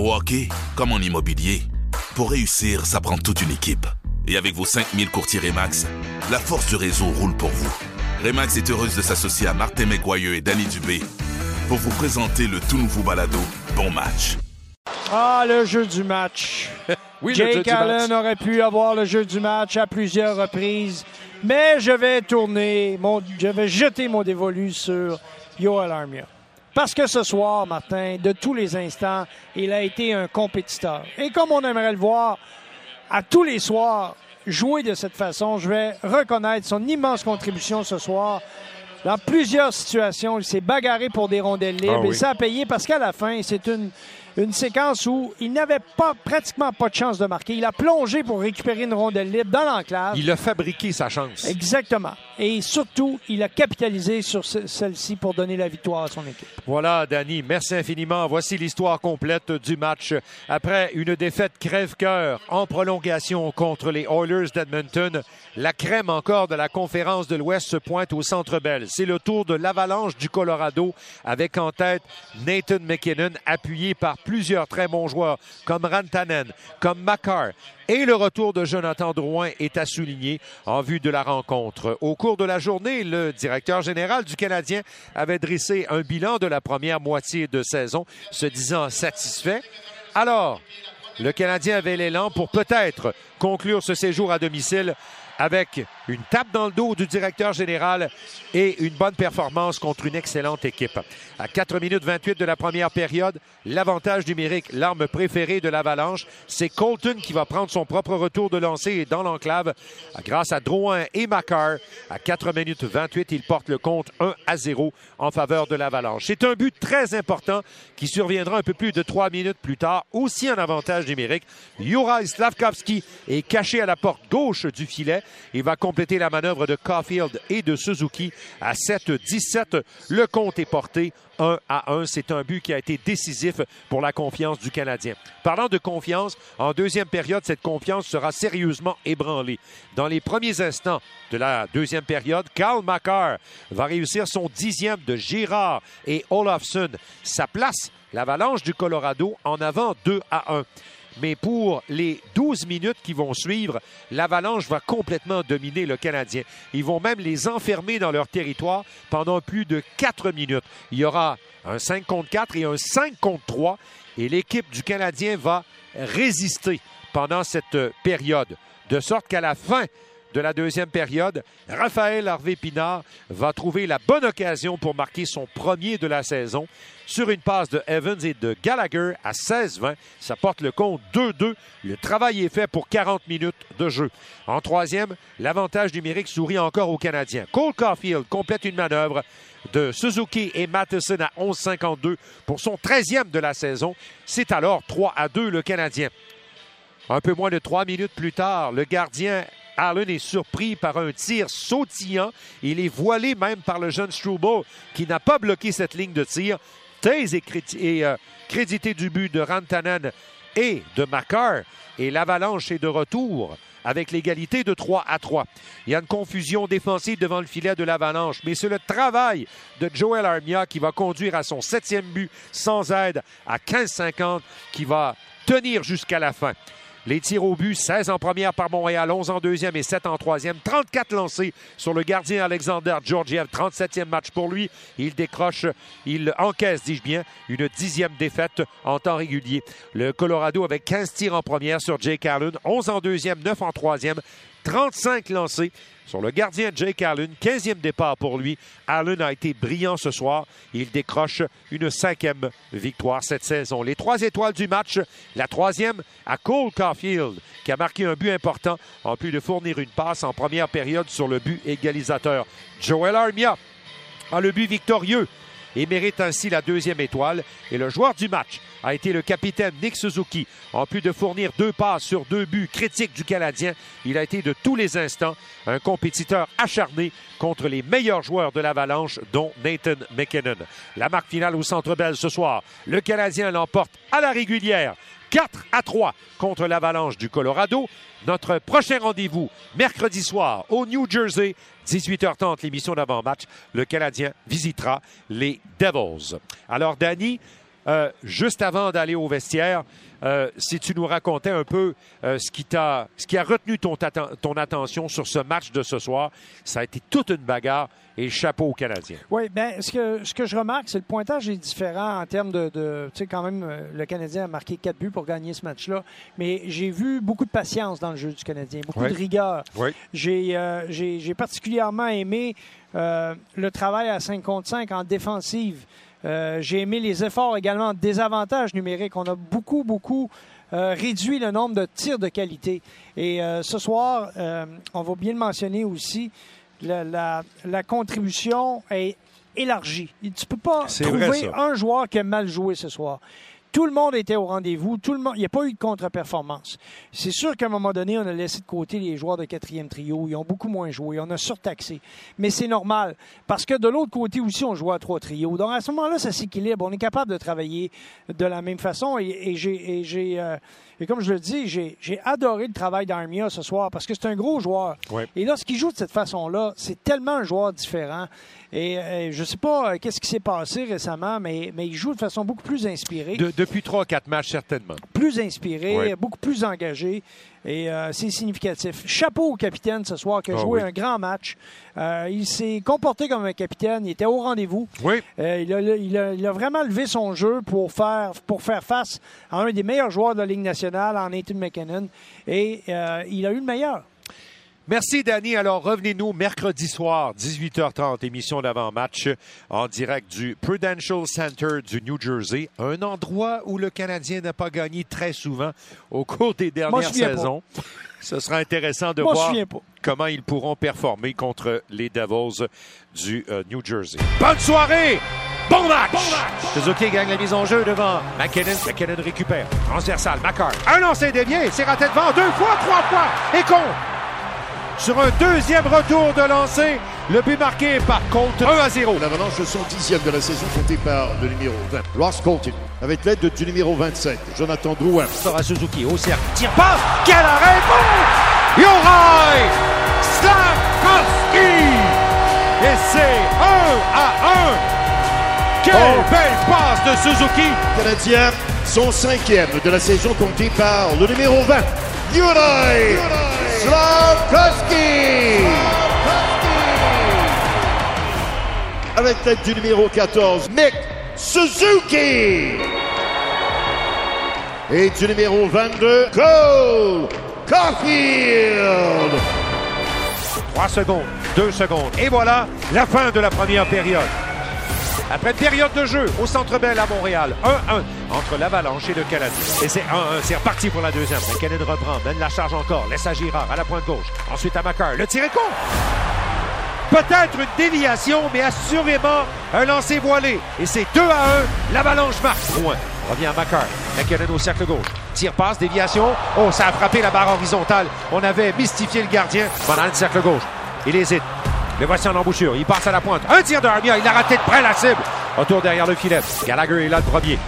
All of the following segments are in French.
Au hockey, comme en immobilier, pour réussir, ça prend toute une équipe. Et avec vos 5000 courtiers Remax, la force du réseau roule pour vous. Remax est heureuse de s'associer à Martin McGuire et Danny Dubé pour vous présenter le tout nouveau balado Bon Match. Ah, le jeu du match. Oui, le jeu Jake du Allen match. aurait pu avoir le jeu du match à plusieurs reprises, mais je vais tourner, mon, je vais jeter mon dévolu sur Yoel Armia. Parce que ce soir, Martin, de tous les instants, il a été un compétiteur. Et comme on aimerait le voir à tous les soirs jouer de cette façon, je vais reconnaître son immense contribution ce soir. Dans plusieurs situations, il s'est bagarré pour des rondelles libres Ah oui. et ça a payé parce qu'à la fin, c'est une, une séquence où il n'avait pas, pratiquement pas de chance de marquer. Il a plongé pour récupérer une rondelle libre dans l'enclave. Il a fabriqué sa chance. Exactement. Et surtout, il a capitalisé sur ce- celle-ci pour donner la victoire à son équipe. Voilà, Danny, merci infiniment. Voici l'histoire complète du match. Après une défaite crève-cœur en prolongation contre les Oilers d'Edmonton, la crème encore de la conférence de l'Ouest se pointe au Centre Bell. C'est le tour de l'Avalanche du Colorado avec en tête Nathan McKinnon, appuyé par plusieurs très bons joueurs comme Rantanen, comme Makar. Et le retour de Jonathan Drouin est à souligner en vue de la rencontre. Au cours de la journée, le directeur général du Canadien avait dressé un bilan de la première moitié de saison, se disant satisfait. Alors, le Canadien avait l'élan pour peut-être conclure ce séjour à domicile avec une tape dans le dos du directeur général et une bonne performance contre une excellente équipe. À 4 minutes 28 de la première période, l'avantage numérique, l'arme préférée de l'Avalanche, c'est Colton qui va prendre son propre retour de lancer dans l'enclave grâce à Drouin et Makar. À 4 minutes 28, il porte le compte 1 à 0 en faveur de l'Avalanche. C'est un but très important qui surviendra un peu plus de 3 minutes plus tard, aussi en avantage numérique. Est caché à la porte gauche du filet. Il va compléter la manœuvre de Caulfield et de Suzuki à 7-17. Le compte est porté 1 à 1. C'est un but qui a été décisif pour la confiance du Canadien. Parlant de confiance, en deuxième période, cette confiance sera sérieusement ébranlée. Dans les premiers instants de la deuxième période, Karl Makar va réussir son dixième de Girard et Olafsson. Ça place l'Avalanche du Colorado en avant 2 à 1. Mais pour les 12 minutes qui vont suivre, l'Avalanche va complètement dominer le Canadien. Ils vont même les enfermer dans leur territoire pendant plus de 4 minutes. Il y aura un 5 contre 4 et un 5 contre 3 et l'équipe du Canadien va résister pendant cette période. De sorte qu'à la fin de la deuxième période, Raphaël Harvey Pinard va trouver la bonne occasion pour marquer son premier de la saison sur une passe de Evans et de Gallagher à 16-20. Ça porte le compte 2-2. Le travail est fait pour 40 minutes de jeu. En troisième, l'avantage numérique sourit encore aux Canadiens. Cole Caulfield complète une manœuvre de Suzuki et Matheson à 11-52 pour son 13e de la saison. C'est alors 3 à 2 le Canadien. Un peu moins de trois minutes plus tard, le gardien Allen est surpris par un tir sautillant. Il est voilé même par le jeune Struble qui n'a pas bloqué cette ligne de tir. Taze est, euh, crédité du but de Rantanen et de Makar. Et l'Avalanche est de retour avec l'égalité de 3 à 3. Il y a une confusion défensive devant le filet de l'Avalanche, mais c'est le travail de Joel Armia qui va conduire à son septième but sans aide à 15-50 qui va tenir jusqu'à la fin. Les tirs au but, 16 en première par Montréal, 11 en deuxième et 7 en troisième. 34 lancés sur le gardien Alexander Georgiev. 37e match pour lui. Il décroche, il encaisse, dis-je bien, une dixième défaite en temps régulier. Le Colorado avec 15 tirs en première sur Jake Allen, 11 en deuxième, 9 en troisième. 35 lancés sur le gardien Jake Allen. 15e départ pour lui. Allen a été brillant ce soir. Il décroche une cinquième victoire cette saison. Les trois étoiles du match. La troisième à Cole Caulfield, qui a marqué un but important, en plus de fournir une passe en première période sur le but égalisateur. Joel Armia a le but victorieux et mérite ainsi la deuxième étoile. Et le joueur du match a été le capitaine Nick Suzuki. En plus de fournir deux passes sur deux buts critiques du Canadien, il a été de tous les instants un compétiteur acharné contre les meilleurs joueurs de l'Avalanche, dont Nathan McKinnon. La marque finale au Centre Bell ce soir, le Canadien l'emporte à la régulière 4 à 3 contre l'Avalanche du Colorado. Notre prochain rendez-vous, mercredi soir, au New Jersey, 18h30, l'émission d'avant-match. Le Canadien visitera les Devils. Alors, Danny, euh, juste avant d'aller au vestiaire, euh, si tu nous racontais un peu euh, ce, qui t'a, ce qui a retenu ton, atten- ton attention sur ce match de ce soir, ça a été toute une bagarre et chapeau aux Canadiens. Oui, bien, ce que, ce que je remarque, c'est que le pointage est différent en termes de. de tu sais, quand même, le Canadien a marqué quatre buts pour gagner ce match-là. Mais j'ai vu beaucoup de patience dans le jeu du Canadien, beaucoup Oui. de rigueur. Oui. J'ai euh, j'ai- j'ai particulièrement aimé le travail à 5 contre 5 en défensive. Euh, J'ai aimé les efforts également en désavantage numérique. On a beaucoup, beaucoup euh, réduit le nombre de tirs de qualité. Et euh, ce soir, euh, on va bien le mentionner aussi, la, la- la contribution est élargie. Tu peux pas trouver vrai, un joueur qui a mal joué ce soir. Tout le monde était au rendez-vous. Tout le monde, il n'y a pas eu de contre-performance. C'est sûr qu'à un moment donné, on a laissé de côté les joueurs de quatrième trio. Ils ont beaucoup moins joué. On a surtaxé. Mais c'est normal. Parce que de l'autre côté aussi, on jouait à trois trios. Donc à ce moment-là, ça s'équilibre. On est capable de travailler de la même façon. Et, et j'ai, et j'ai, euh, et comme je le dis, j'ai, j'ai adoré le travail d'Armia ce soir parce que c'est un gros joueur. Ouais. Et lorsqu'il joue de cette façon-là, c'est tellement un joueur différent. Et je sais pas euh, qu'est-ce qui s'est passé récemment, mais, mais il joue de façon beaucoup plus inspirée De- depuis trois, quatre matchs, certainement. plus inspiré, Oui. beaucoup plus engagé. Et euh, c'est significatif. Chapeau au capitaine ce soir qui a Ah joué oui. un grand match. Euh, il s'est comporté comme un capitaine. Il était au rendez-vous. Oui. Euh, il, a, il a- il a vraiment levé son jeu pour faire, pour faire face à un des meilleurs joueurs de la Ligue nationale, en Nathan McKinnon. Et il a eu le meilleur. Merci, Danny. Alors, revenez-nous mercredi soir, 18h30, émission d'avant-match en direct du Prudential Center du New Jersey, un endroit où le Canadien n'a pas gagné très souvent au cours des dernières pas. saisons. Ce sera intéressant de Moi, voir comment ils pourront performer contre les Devils du euh, New Jersey. Bonne soirée! Bon match! Suzuki gagne la mise en jeu devant McKinnon. McKinnon récupère. Transversal, Macar. Un lancer dévié, c'est raté devant deux fois, trois fois et contre. Sur un deuxième retour de lancer, le but marqué par contre 1 à 0. L'Avalanche de son dixième de la saison compté par le numéro 20. Ross Colton avec l'aide de- du numéro 27, Jonathan Drouin. Sort à Suzuki au cercle. Tire passe. Quel arrêt bon! Yorai Slavkovski! Et c'est 1 à 1. Quelle Oh. belle passe de Suzuki! Canadien, son cinquième de la saison compté par le numéro 20, Yuri Slavkovski. Avec l'aide du numéro 14, Nick Suzuki. Et du numéro 22, Cole Caulfield. 3 secondes, 2 secondes. Et voilà la fin de la première période. Après une période de jeu au Centre Bell à Montréal, 1-1 entre l'Avalanche et le Canadien. Et c'est 1-1, c'est reparti pour la deuxième. McKinnon reprend, mène la charge encore, laisse à Girard à la pointe gauche. Ensuite à Macar, le tir est con. Peut-être une déviation, mais assurément un lancer voilé. Et c'est 2 à 1, l'Avalanche marque. Loin, revient à Macar, McKinnon au cercle gauche. Tir passe, déviation. Oh, ça a frappé la barre horizontale. On avait mystifié le gardien pendant le cercle gauche. Il hésite. Le voici en embouchure. Il passe à la pointe. Un tir d'Armia. Il a raté de près la cible. Retour derrière le filet. Gallagher est là le premier.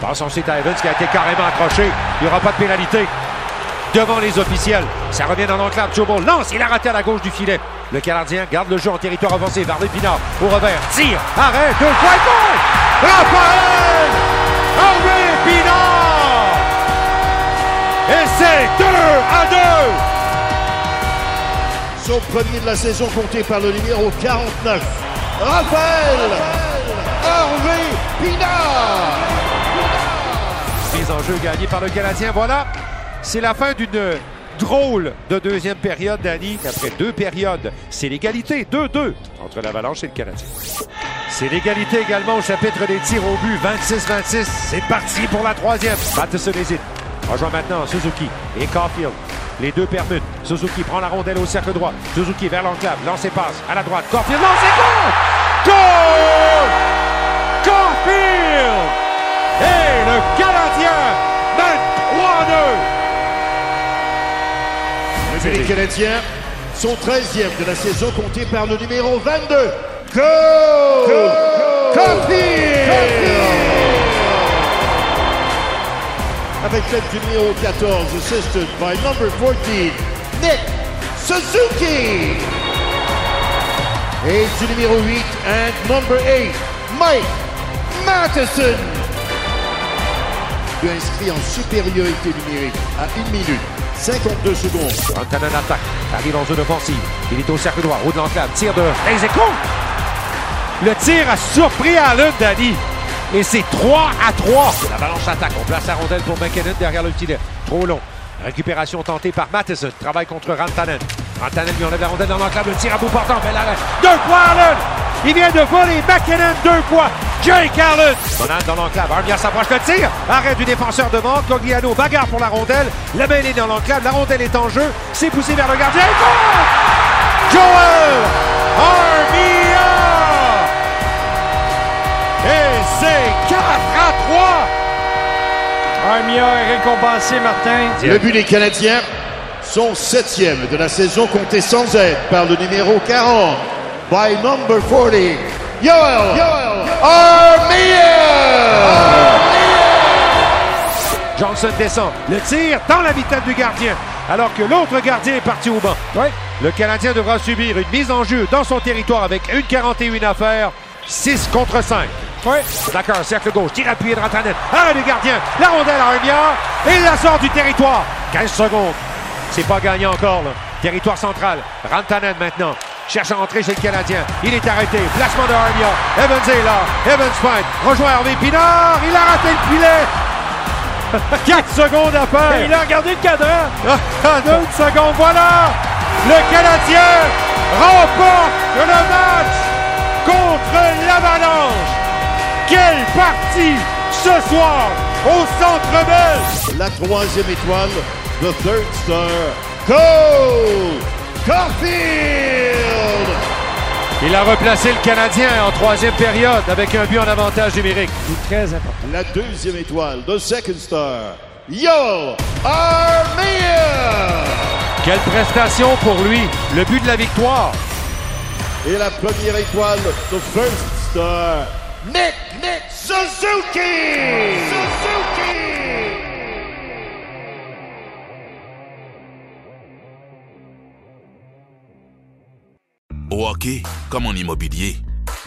Passe ensuite à Evans qui a été carrément accroché. Il n'y aura pas de pénalité. Devant les officiels. Ça revient dans l'enclave. Jobo lance. Il a raté à la gauche du filet. Le Canadien garde le jeu en territoire avancé vers. Au revers. Tire. Arrête. Deux fois. goal! Raphaël! Harvey Pinard! Et c'est 2 à 2! Son premier de la saison compté par le numéro 49, Raphaël Harvey Pinard. Mise en jeu gagnée par le Canadien. Voilà, c'est la fin d'une drôle de deuxième période, Danny. Après deux périodes, c'est l'égalité 2-2 entre l'Avalanche et le Canadien. C'est l'égalité également au chapitre des tirs au but, 26-26. C'est parti pour la troisième. Matheson hésite. Rejoint maintenant Suzuki et Caulfield. Les deux permutent. Suzuki prend la rondelle au cercle droit. Suzuki vers l'enclave. Lancé passe à la droite. Caulfield lance et goal! Goal! Caulfield! Et le Canadien mène 3-2. Et les Canadiens, son 13e de la saison compté par le numéro 22, Cole Caulfield. Avec l'aide du numéro 14, assisted by number 14, Nick Suzuki. Et du numéro 8 and number 8, Mike Matheson. but inscrit en supériorité numérique à 1 minute 52 secondes. Rantanen attaque, arrive en zone offensive. Il est au cercle droit, haut de l'enclave, tir de Ezeko. Le tir a surpris Allen Dani. Et c'est 3 à 3. L'avalanche attaque. On place la rondelle pour McKinnon derrière le filet. Trop long. Récupération tentée par Matheson. Travail contre Rantanen. Rantanen lui enlève la rondelle dans l'enclave. Le tir à bout portant. Bel arrêt. Deux fois Allen. Il vient de voler McKinnon deux fois. Jake Allen. Donald dans l'enclave. Armia s'approche le tir. Arrêt du défenseur devant. Cogliano bagarre pour la rondelle. Le mêlée dans l'enclave. La rondelle est en jeu. C'est poussé vers le gardien. Joel. 4 à 3. Armia est récompensé, Martin. Le but des Canadiens, son septième de la saison compté sans aide par le numéro 40, by number 40, Yoel, Armia! Johnson descend. Le tir dans la vitesse du gardien. Alors que l'autre gardien est parti au banc. Oui. Le Canadien devra subir une mise en jeu dans son territoire avec une 41 à faire. 6 contre 5. D'accord, cercle gauche, tir appuyé de Rantanen. Arrêt du gardien, la rondelle à Armia et il la sort du territoire. 15 secondes. C'est pas gagné encore, là. Territoire central. Rantanen maintenant. Cherche à entrer chez le Canadien. Il est arrêté. Placement de Armia. Evans est là. Evans fight. Rejoint Hervé Pinard. Il a raté le filet. 4 secondes à faire. Il a regardé le cadran. Ah, Deux secondes, voilà! Le Canadien remporte le match contre l'Avalanche. Quelle partie ce soir au Centre Bell! La troisième étoile, the third star, Cole Caulfield! Il a replacé le Canadien en troisième période avec un but en avantage numérique. C'est très important. La deuxième étoile, the second star, Yoel Armia! Quelle prestation pour lui! Le but de la victoire. Et la première étoile, the first star, Nick Suzuki! Suzuki! Au hockey, comme en immobilier,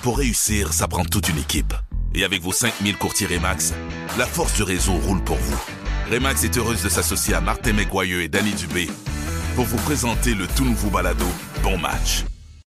pour réussir, ça prend toute une équipe. Et avec vos 5000 courtiers Remax, la force du réseau roule pour vous. Remax est heureuse de s'associer à Martin McGuire et Danny Dubé pour vous présenter le tout nouveau balado Bon Match.